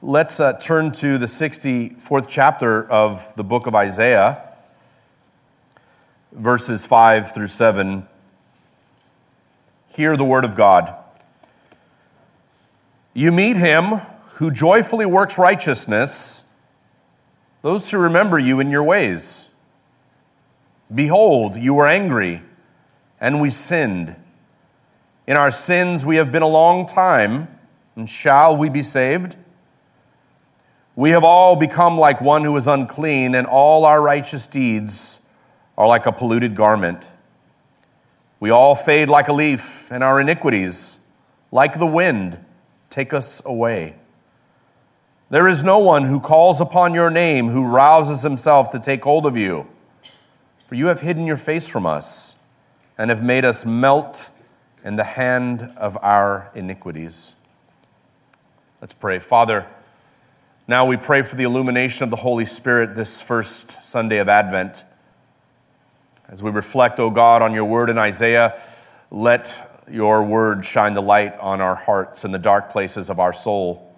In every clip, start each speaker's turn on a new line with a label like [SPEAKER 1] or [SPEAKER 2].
[SPEAKER 1] let's uh, turn to the 64th chapter of the book of Isaiah, verses 5 through 7. Hear the word of God. You meet him who joyfully works righteousness, those who remember you in your ways. Behold, you were angry, and we sinned. In our sins we have been a long time, and shall we be saved? We have all become like one who is unclean, and all our righteous deeds are like a polluted garment. We all fade like a leaf, and our iniquities, like the wind, take us away. There is no one who calls upon your name who rouses himself to take hold of you. For you have hidden your face from us and have made us melt in the hand of our iniquities. Let's pray. Father, now we pray for the illumination of the Holy Spirit this first Sunday of Advent. As we reflect, O oh God, on your word in Isaiah, let your word shine the light on our hearts and the dark places of our soul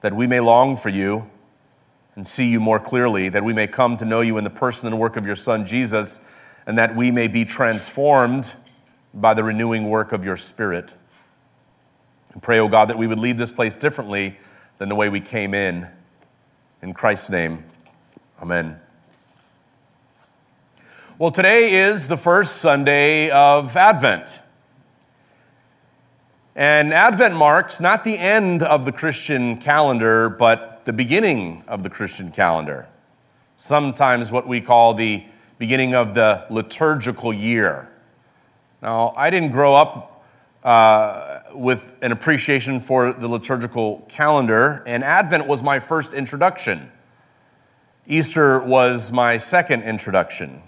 [SPEAKER 1] that we may long for you and see you more clearly, that we may come to know you in the person and work of your Son, Jesus, and that we may be transformed by the renewing work of your Spirit. And pray, O oh God, that we would leave this place differently than the way we came in. In Christ's name, amen. Well, today is the first Sunday of Advent. And Advent marks not the end of the Christian calendar, but the beginning of the Christian calendar. Sometimes what we call the beginning of the liturgical year. Now, I didn't grow up uh, with an appreciation for the liturgical calendar, and Advent was my first introduction. Easter was my second introduction.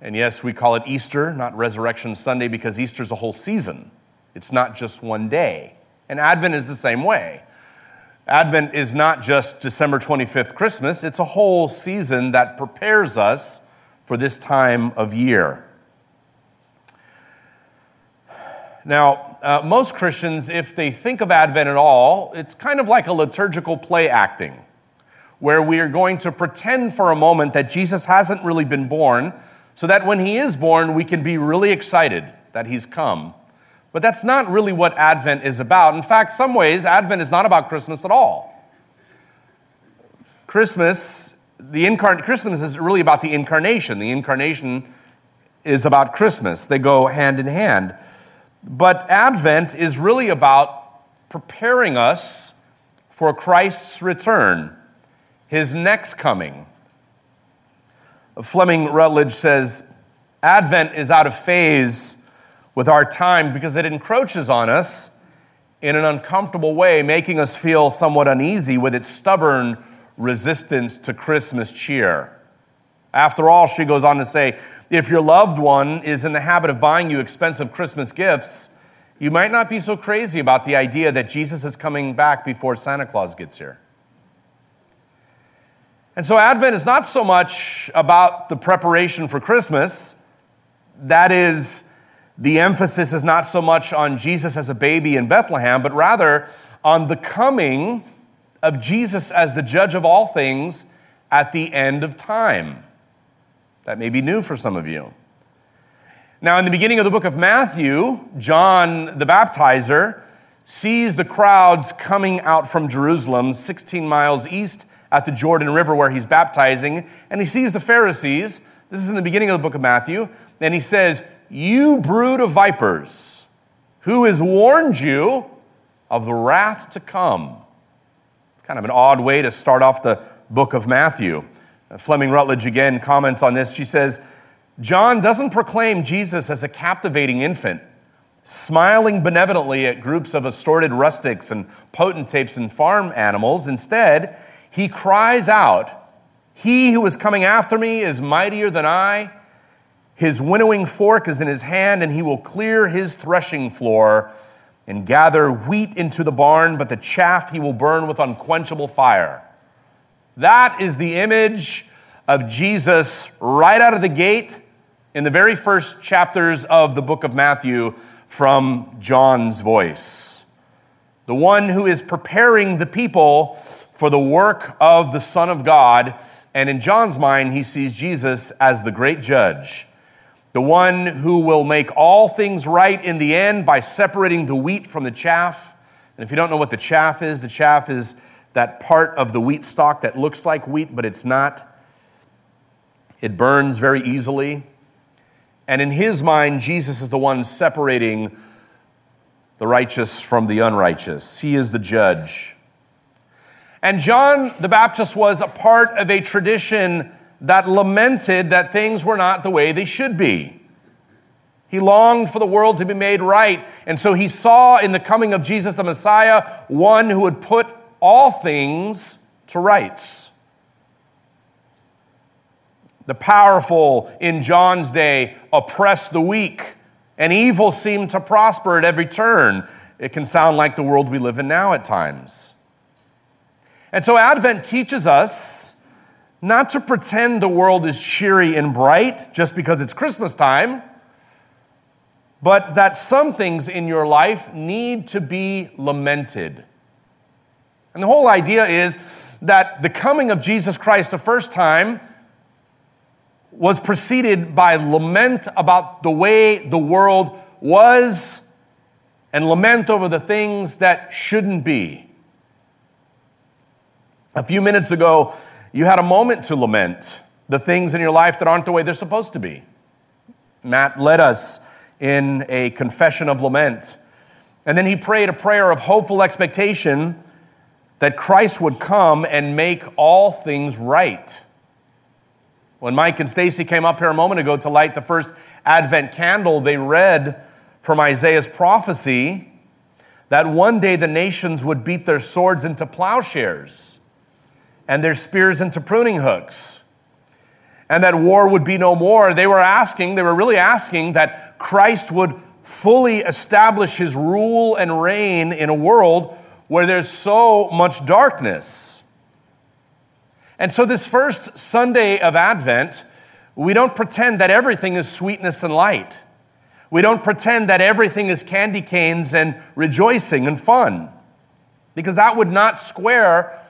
[SPEAKER 1] And yes, we call it Easter, not Resurrection Sunday, because Easter's a whole season. It's not just one day. And Advent is the same way. Advent is not just December 25th, Christmas, it's a whole season that prepares us for this time of year. Now, uh, most Christians, if they think of Advent at all, it's kind of like a liturgical play acting, where we are going to pretend for a moment that Jesus hasn't really been born, so that when he is born, we can be really excited that he's come. But that's not really what Advent is about. In fact, some ways, Advent is not about Christmas at all. Christmas, the incarn- Christmas is really about the incarnation. The incarnation is about Christmas. They go hand in hand. But Advent is really about preparing us for Christ's return, his next coming. Fleming Rutledge says Advent is out of phase with our time because it encroaches on us in an uncomfortable way, making us feel somewhat uneasy with its stubborn resistance to Christmas cheer. After all, she goes on to say, if your loved one is in the habit of buying you expensive Christmas gifts, you might not be so crazy about the idea that Jesus is coming back before Santa Claus gets here. And so, Advent is not so much about the preparation for Christmas, that is the emphasis is not so much on Jesus as a baby in Bethlehem, but rather on the coming of Jesus as the judge of all things at the end of time. That may be new for some of you. Now, in the beginning of the book of Matthew, John the baptizer sees the crowds coming out from Jerusalem, 16 miles east at the Jordan River where he's baptizing, and he sees the Pharisees. This is in the beginning of the book of Matthew, and he says, you brood of vipers, who has warned you of the wrath to come? Kind of an odd way to start off the book of Matthew. Fleming Rutledge again comments on this. She says, John doesn't proclaim Jesus as a captivating infant, smiling benevolently at groups of assorted rustics and potentates and farm animals. Instead, he cries out, He who is coming after me is mightier than I his winnowing fork is in his hand, and he will clear his threshing floor and gather wheat into the barn, but the chaff he will burn with unquenchable fire. That is the image of Jesus right out of the gate in the very first chapters of the book of Matthew from John's voice. the one who is preparing the people for the work of the Son of God. And in John's mind, he sees Jesus as the great judge, the one who will make all things right in the end by separating the wheat from the chaff. And if you don't know what the chaff is, the chaff is that part of the wheat stalk that looks like wheat, but it's not. It burns very easily. And in his mind, Jesus is the one separating the righteous from the unrighteous. He is the judge. And John the Baptist was a part of a tradition that lamented that things were not the way they should be. He longed for the world to be made right. And so he saw in the coming of Jesus the Messiah one who would put all things to rights. The powerful in John's day oppressed the weak, and evil seemed to prosper at every turn. It can sound like the world we live in now at times. And so Advent teaches us not to pretend the world is cheery and bright just because it's Christmas time, but that some things in your life need to be lamented. And the whole idea is that the coming of Jesus Christ the first time was preceded by lament about the way the world was and lament over the things that shouldn't be. A few minutes ago, you had a moment to lament the things in your life that aren't the way they're supposed to be. Matt led us in a confession of lament. And then he prayed a prayer of hopeful expectation that Christ would come and make all things right. When Mike and Stacy came up here a moment ago to light the first Advent candle, they read from Isaiah's prophecy that one day the nations would beat their swords into plowshares and their spears into pruning hooks, and that war would be no more. They were asking, they were really asking that Christ would fully establish his rule and reign in a world where there's so much darkness. And so, this first Sunday of Advent, we don't pretend that everything is sweetness and light. We don't pretend that everything is candy canes and rejoicing and fun, because that would not square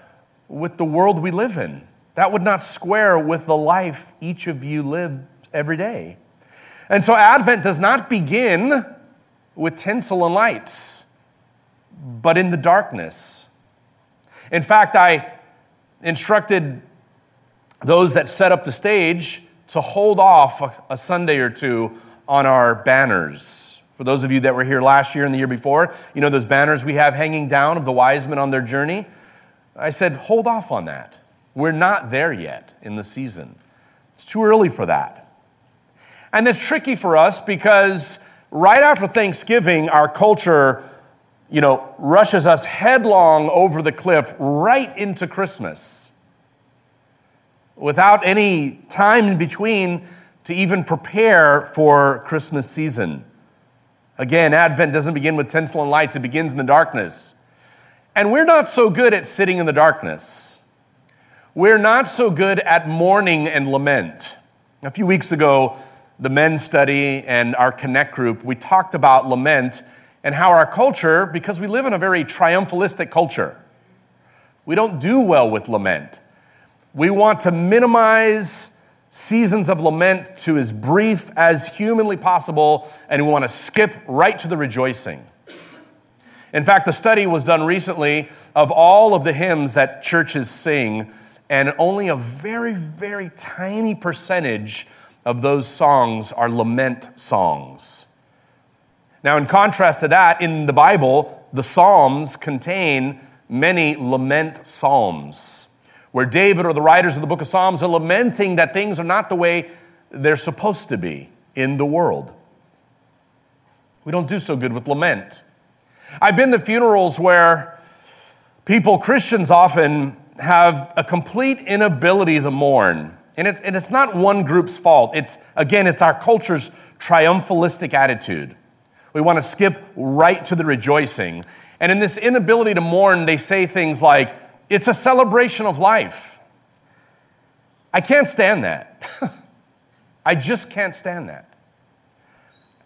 [SPEAKER 1] with the world we live in. That would not square with the life each of you lives every day. And so, Advent does not begin with tinsel and lights but in the darkness. In fact, I instructed those that set up the stage to hold off a, Sunday or two on our banners. For those of you that were here last year and the year before, you know those banners we have hanging down of the wise men on their journey? I said, hold off on that. We're not there yet in the season. It's too early for that. And it's tricky for us because right after Thanksgiving, our culture you know, rushes us headlong over the cliff right into Christmas without any time in between to even prepare for Christmas season. Again, Advent doesn't begin with tinsel and lights, it begins in the darkness. And we're not so good at sitting in the darkness. We're not so good at mourning and lament. A few weeks ago, the men's study and our Connect group, we talked about lament and how our culture, because we live in a very triumphalistic culture, we don't do well with lament. We want to minimize seasons of lament to as brief as humanly possible, and we want to skip right to the rejoicing. In fact, a study was done recently of all of the hymns that churches sing, and only a very, very tiny percentage of those songs are lament songs. Now, in contrast to that, in the Bible, the Psalms contain many lament psalms where David or the writers of the book of Psalms are lamenting that things are not the way they're supposed to be in the world. We don't do so good with lament. I've been to funerals where people, Christians often, have a complete inability to mourn. And it's, and it's not one group's fault. It's, again, it's our culture's triumphalistic attitude. We want to skip right to the rejoicing. And in this inability to mourn, they say things like, it's a celebration of life. I can't stand that. I just can't stand that.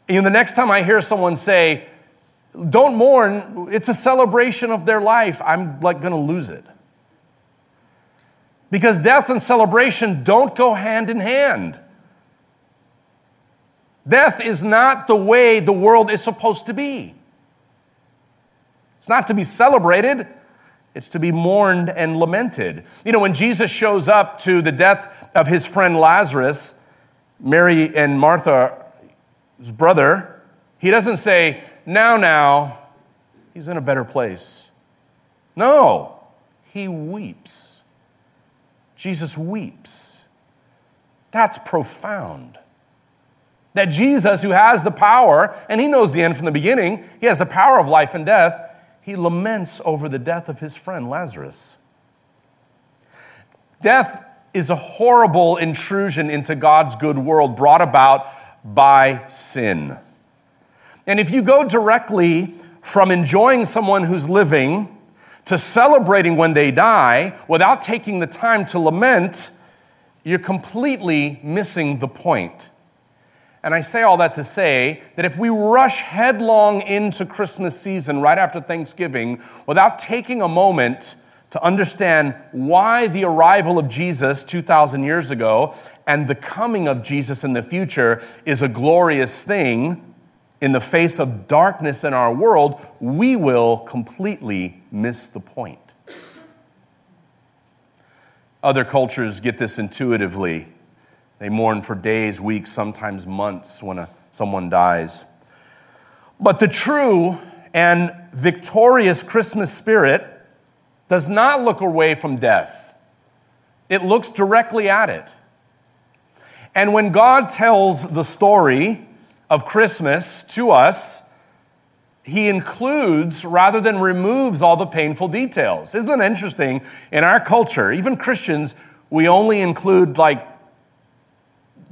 [SPEAKER 1] You know, the next time I hear someone say, don't mourn. It's a celebration of their life. I'm like going to lose it. Because death and celebration don't go hand in hand. Death is not the way the world is supposed to be. It's not to be celebrated, it's to be mourned and lamented. You know, when Jesus shows up to the death of his friend Lazarus, Mary and Martha's brother, he doesn't say, Now, now, he's in a better place. No, he weeps. Jesus weeps. That's profound. That Jesus, who has the power, and he knows the end from the beginning, he has the power of life and death, he laments over the death of his friend Lazarus. Death is a horrible intrusion into God's good world brought about by sin. And if you go directly from enjoying someone who's living to celebrating when they die without taking the time to lament, you're completely missing the point. And I say all that to say that if we rush headlong into Christmas season right after Thanksgiving without taking a moment to understand why the arrival of Jesus 2,000 years ago and the coming of Jesus in the future is a glorious thing in the face of darkness in our world, we will completely miss the point. Other cultures get this intuitively. They mourn for days, weeks, sometimes months when a, someone dies. But the true and victorious Christmas spirit does not look away from death, it looks directly at it. And when God tells the story of Christmas to us, he includes rather than removes all the painful details. Isn't it interesting? In our culture, even Christians, we only include like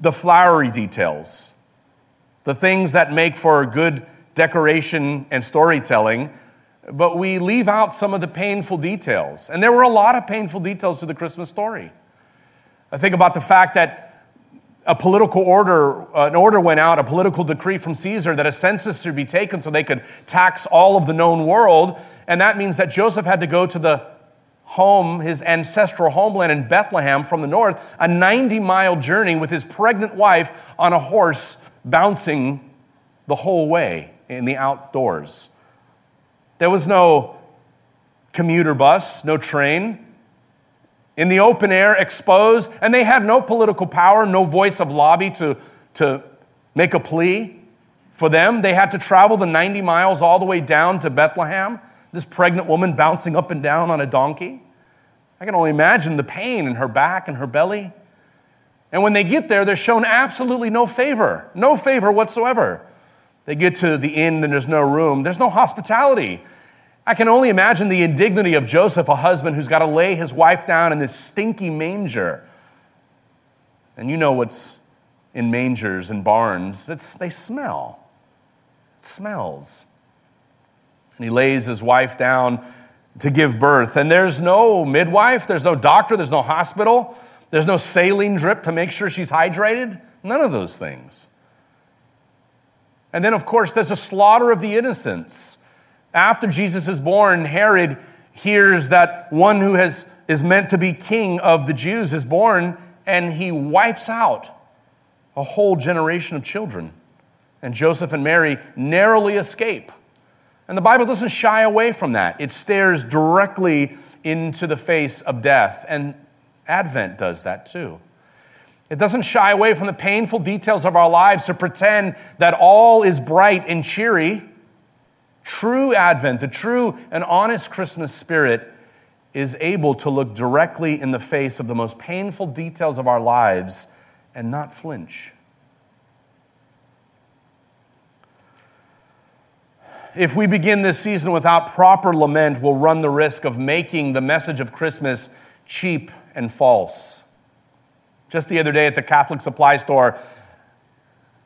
[SPEAKER 1] the flowery details, the things that make for good decoration and storytelling, but we leave out some of the painful details. And there were a lot of painful details to the Christmas story. I think about the fact that a political order, uh, an order went out, a political decree from Caesar that a census should be taken so they could tax all of the known world. And that means that Joseph had to go to the home, his ancestral homeland in Bethlehem from the north, a 90 mile journey with his pregnant wife on a horse bouncing the whole way in the outdoors. There was no commuter bus, no train. In the open air, exposed, and they had no political power, no voice of lobby to, to make a plea for them. They had to travel the 90 miles all the way down to Bethlehem this pregnant woman bouncing up and down on a donkey. I can only imagine the pain in her back and her belly. And when they get there, they're shown absolutely no favor, no favor whatsoever. They get to the inn and there's no room, there's no hospitality. I can only imagine the indignity of Joseph, a husband who's got to lay his wife down in this stinky manger. And you know what's in mangers and barns, it's, they smell. It smells and he lays his wife down to give birth. And there's no midwife, there's no doctor, there's no hospital, there's no saline drip to make sure she's hydrated. None of those things. And then, of course, there's a slaughter of the innocents. After Jesus is born, Herod hears that one who has, is meant to be king of the Jews is born, and he wipes out a whole generation of children. And Joseph and Mary narrowly escape. And the Bible doesn't shy away from that. It stares directly into the face of death. And Advent does that too. It doesn't shy away from the painful details of our lives to pretend that all is bright and cheery. True Advent, the true and honest Christmas spirit, is able to look directly in the face of the most painful details of our lives and not flinch. If we begin this season without proper lament, we'll run the risk of making the message of Christmas cheap and false. Just the other day at the Catholic supply store,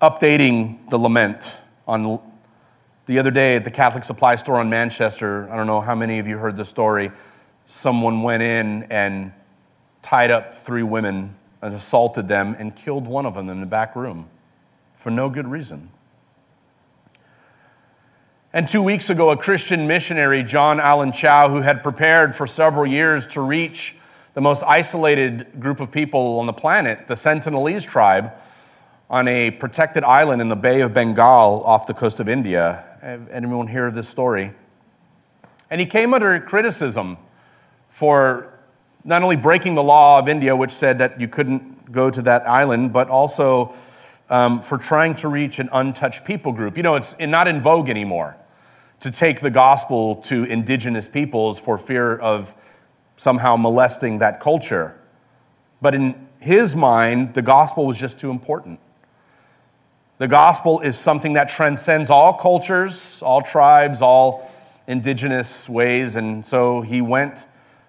[SPEAKER 1] updating the lament on the other day at the Catholic supply store in Manchester. I don't know how many of you heard the story. Someone went in and tied up three women and assaulted them and killed one of them in the back room for no good reason. And two weeks ago, a Christian missionary, John Allen Chau, who had prepared for several years to reach the most isolated group of people on the planet, the Sentinelese tribe, on a protected island in the Bay of Bengal off the coast of India. Anyone hear of this story? And he came under criticism for not only breaking the law of India, which said that you couldn't go to that island, but also um, for trying to reach an untouched people group. You know, it's not in vogue anymore to take the gospel to indigenous peoples for fear of somehow molesting that culture. But in his mind, the gospel was just too important. The gospel is something that transcends all cultures, all tribes, all indigenous ways. And so he went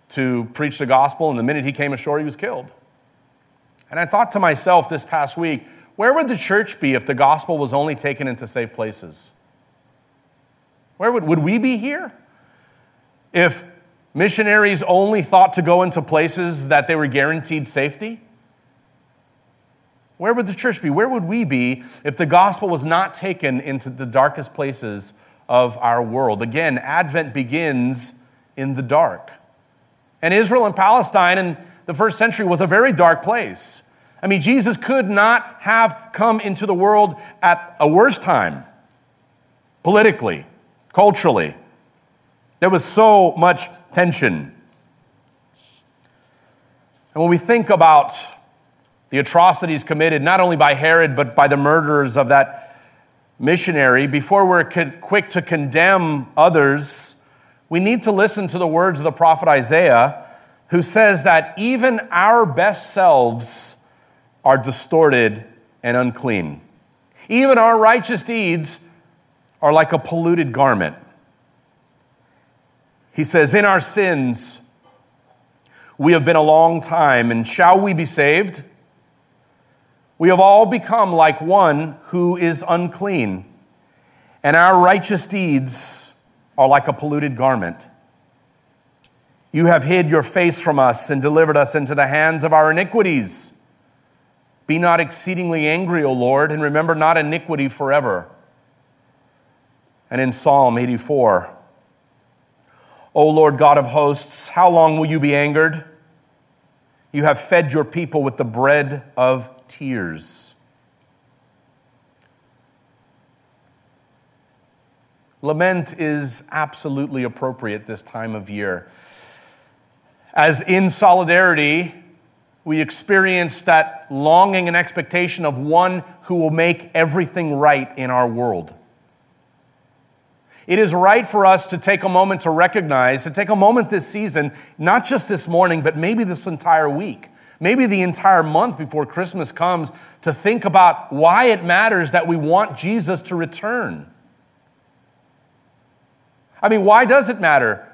[SPEAKER 1] to preach the gospel, and the minute he came ashore, he was killed. And I thought to myself this past week, where would the church be if the gospel was only taken into safe places? Where would, would we be here? If missionaries only thought to go into places that they were guaranteed safety? Where would the church be? Where would we be if the gospel was not taken into the darkest places of our world? Again, Advent begins in the dark. And Israel and Palestine in the first century was a very dark place. I mean, Jesus could not have come into the world at a worse time, politically, culturally. There was so much tension. And when we think about the atrocities committed not only by Herod, but by the murderers of that missionary, before we're quick to condemn others, we need to listen to the words of the prophet Isaiah, who says that even our best selves are distorted and unclean. Even our righteous deeds are like a polluted garment. He says, In our sins, we have been a long time, and shall we be saved? We have all become like one who is unclean, and our righteous deeds are like a polluted garment. You have hid your face from us and delivered us into the hands of our iniquities. Be not exceedingly angry, O Lord, and remember not iniquity forever. And in Psalm 84, O Lord God of hosts, how long will you be angered? You have fed your people with the bread of tears. Lament is absolutely appropriate this time of year. As in solidarity, we experience that longing and expectation of one who will make everything right in our world. It is right for us to take a moment to recognize, to take a moment this season, not just this morning, but maybe this entire week, maybe the entire month before Christmas comes, to think about why it matters that we want Jesus to return. I mean, why does it matter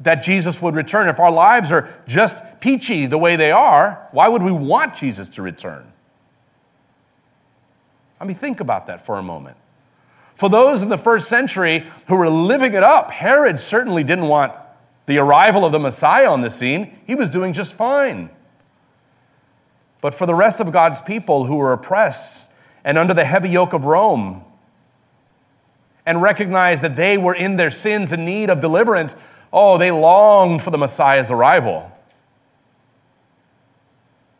[SPEAKER 1] that Jesus would return? If our lives are just peachy the way they are, why would we want Jesus to return? I mean, think about that for a moment. For those in the first century who were living it up, Herod certainly didn't want the arrival of the Messiah on the scene. He was doing just fine. But for the rest of God's people who were oppressed and under the heavy yoke of Rome, and recognized that they were in their sins in need of deliverance, oh, they longed for the Messiah's arrival.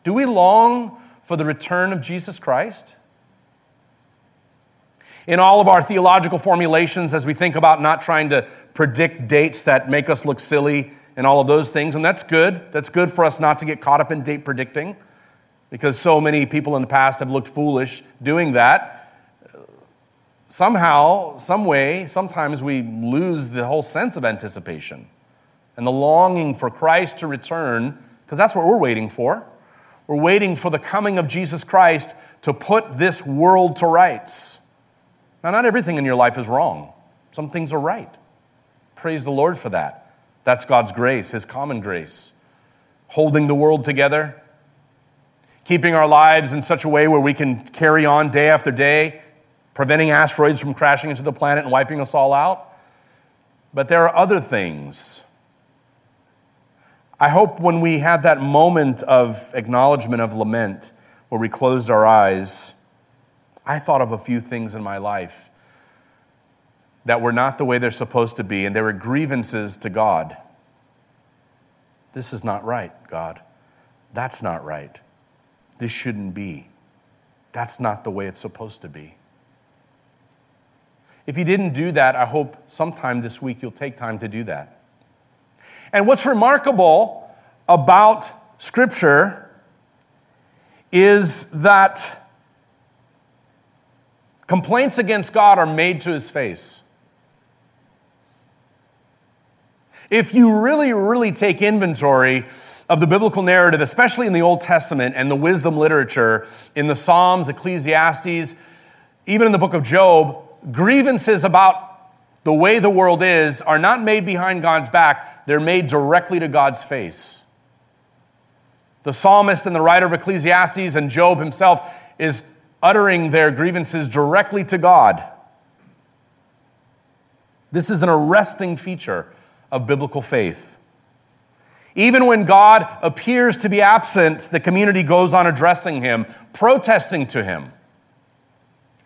[SPEAKER 1] Do we long for the return of Jesus Christ? In all of our theological formulations as we think about not trying to predict dates that make us look silly and all of those things. And that's good. That's good for us not to get caught up in date predicting because so many people in the past have looked foolish doing that. Somehow, some way, sometimes we lose the whole sense of anticipation and the longing for Christ to return because that's what we're waiting for. We're waiting for the coming of Jesus Christ to put this world to rights. Now, not everything in your life is wrong, some things are right. Praise the Lord for that. That's God's grace, His common grace. Holding the world together, keeping our lives in such a way where we can carry on day after day, preventing asteroids from crashing into the planet and wiping us all out. But there are other things. I hope when we had that moment of acknowledgement of lament, where we closed our eyes, I thought of a few things in my life that were not the way they're supposed to be, and they were grievances to God. This is not right, God. That's not right. This shouldn't be. That's not the way it's supposed to be. If you didn't do that, I hope sometime this week you'll take time to do that. And what's remarkable about Scripture is that complaints against God are made to his face. If you really, really take inventory of the biblical narrative, especially in the Old Testament and the wisdom literature, in the Psalms, Ecclesiastes, even in the book of Job, grievances about the way the world is are not made behind God's back, they're made directly to God's face. The psalmist and the writer of Ecclesiastes and Job himself is uttering their grievances directly to God. This is an arresting feature of biblical faith. Even when God appears to be absent, the community goes on addressing him, protesting to him.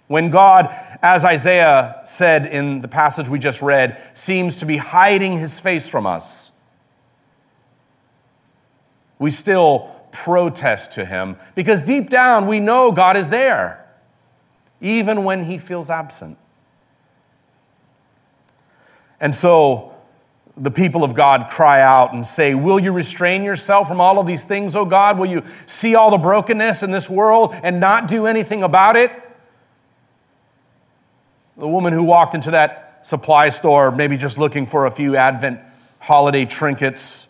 [SPEAKER 1] When God, as Isaiah said in the passage we just read, seems to be hiding his face from us, we still protest to him because deep down we know God is there, even when he feels absent. And so the people of God cry out and say, Will you restrain yourself from all of these things, O God? Will you see all the brokenness in this world and not do anything about it? The woman who walked into that supply store, maybe just looking for a few Advent holiday trinkets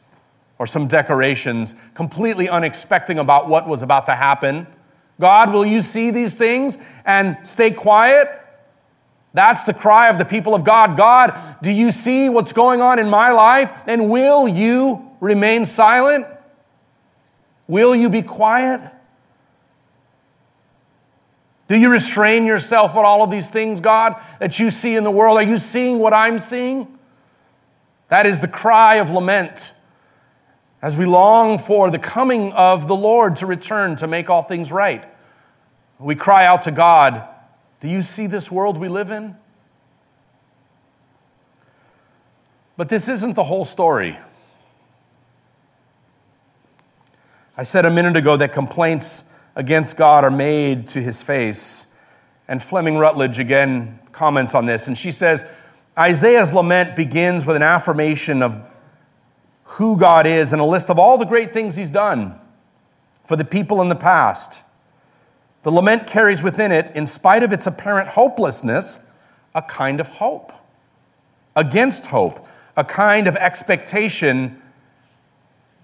[SPEAKER 1] or some decorations, completely unexpecting about what was about to happen. God, will you see these things and stay quiet? That's the cry of the people of God. God, do you see what's going on in my life? And will you remain silent? Will you be quiet? Do you restrain yourself on all of these things, God, that you see in the world? Are you seeing what I'm seeing? That is the cry of lament as we long for the coming of the Lord to return to make all things right. We cry out to God, Do you see this world we live in? But this isn't the whole story. I said a minute ago that complaints against God are made to his face. And Fleming Rutledge again comments on this, and she says Isaiah's lament begins with an affirmation of who God is and a list of all the great things he's done for the people in the past. The lament carries within it, in spite of its apparent hopelessness, a kind of hope, against hope, a kind of expectation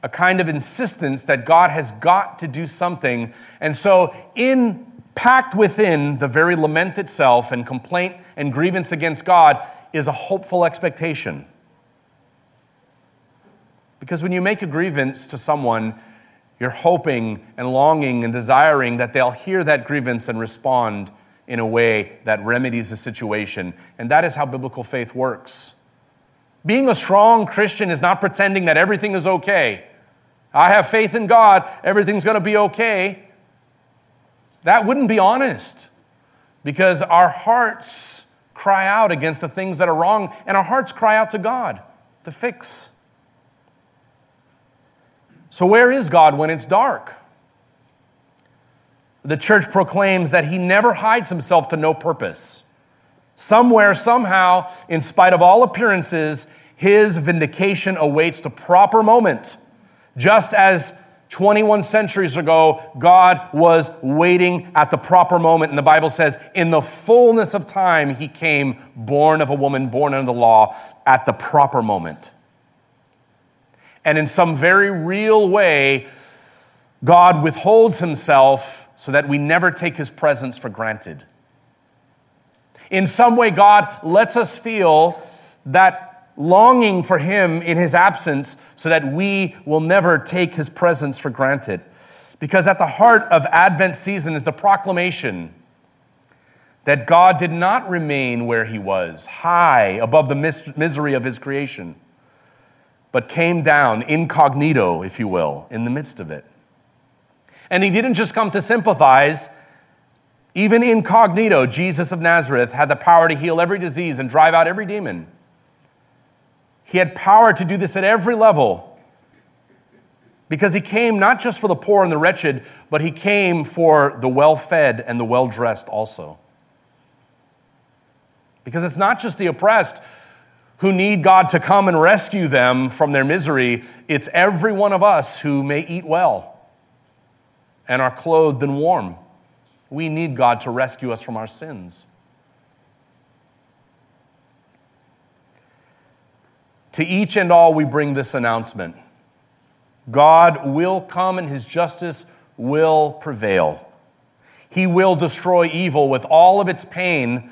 [SPEAKER 1] a kind of insistence that God has got to do something. And so, in packed within the very lament itself and complaint and grievance against God is a hopeful expectation. Because when you make a grievance to someone, you're hoping and longing and desiring that they'll hear that grievance and respond in a way that remedies the situation. And that is how biblical faith works. Being a strong Christian is not pretending that everything is okay. I have faith in God, everything's going to be okay. That wouldn't be honest because our hearts cry out against the things that are wrong, and our hearts cry out to God to fix. So, where is God when it's dark? The church proclaims that he never hides himself to no purpose. Somewhere, somehow, in spite of all appearances, his vindication awaits the proper moment just as 21 centuries ago, God was waiting at the proper moment. And the Bible says, in the fullness of time, he came, born of a woman, born under the law, at the proper moment. And in some very real way, God withholds himself so that we never take his presence for granted. In some way, God lets us feel that longing for him in his absence so that we will never take his presence for granted. Because at the heart of Advent season is the proclamation that God did not remain where he was, high above the mis- misery of his creation, but came down incognito, if you will, in the midst of it. And he didn't just come to sympathize, Even incognito, Jesus of Nazareth had the power to heal every disease and drive out every demon. He had power to do this at every level because he came not just for the poor and the wretched, but he came for the well fed and the well dressed also. Because it's not just the oppressed who need God to come and rescue them from their misery, it's every one of us who may eat well and are clothed and warm. We need God to rescue us from our sins. To each and all, we bring this announcement God will come and his justice will prevail. He will destroy evil with all of its pain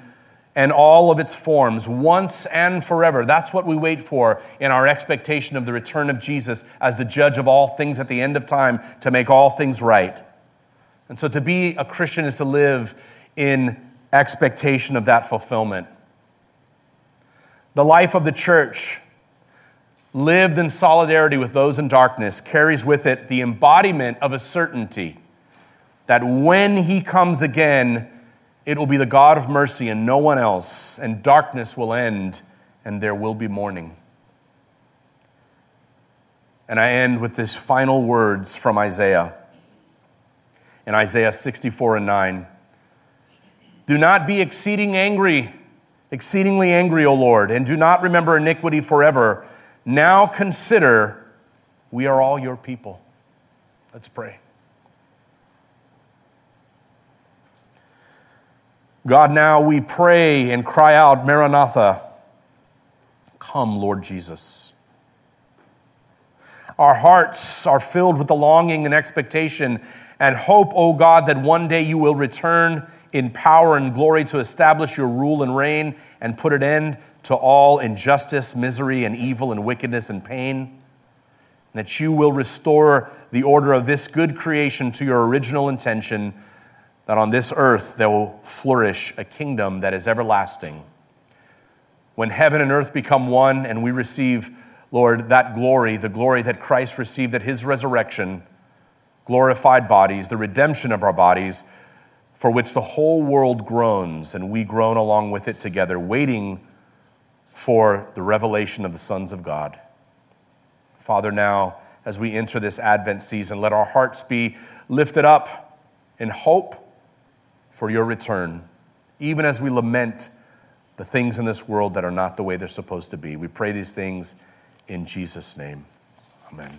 [SPEAKER 1] and all of its forms once and forever. That's what we wait for in our expectation of the return of Jesus as the judge of all things at the end of time to make all things right. And so to be a Christian is to live in expectation of that fulfillment. The life of the church lived in solidarity with those in darkness, carries with it the embodiment of a certainty that when he comes again, it will be the God of mercy and no one else, and darkness will end, and there will be morning. And I end with these final words from Isaiah in Isaiah 64 and 9. Do not be exceeding angry, exceedingly angry, O Lord, and do not remember iniquity forever now consider we are all your people. Let's pray. God, now we pray and cry out, Maranatha, come, Lord Jesus. Our hearts are filled with the longing and expectation and hope, O God, that one day you will return in power and glory to establish your rule and reign and put an end to all injustice, misery, and evil, and wickedness and pain, and that you will restore the order of this good creation to your original intention, that on this earth there will flourish a kingdom that is everlasting. When heaven and earth become one and we receive, Lord, that glory, the glory that Christ received at his resurrection, glorified bodies, the redemption of our bodies, for which the whole world groans, and we groan along with it together, waiting for the revelation of the sons of God. Father, now, as we enter this Advent season, let our hearts be lifted up in hope for your return, even as we lament the things in this world that are not the way they're supposed to be. We pray these things in Jesus' name. Amen.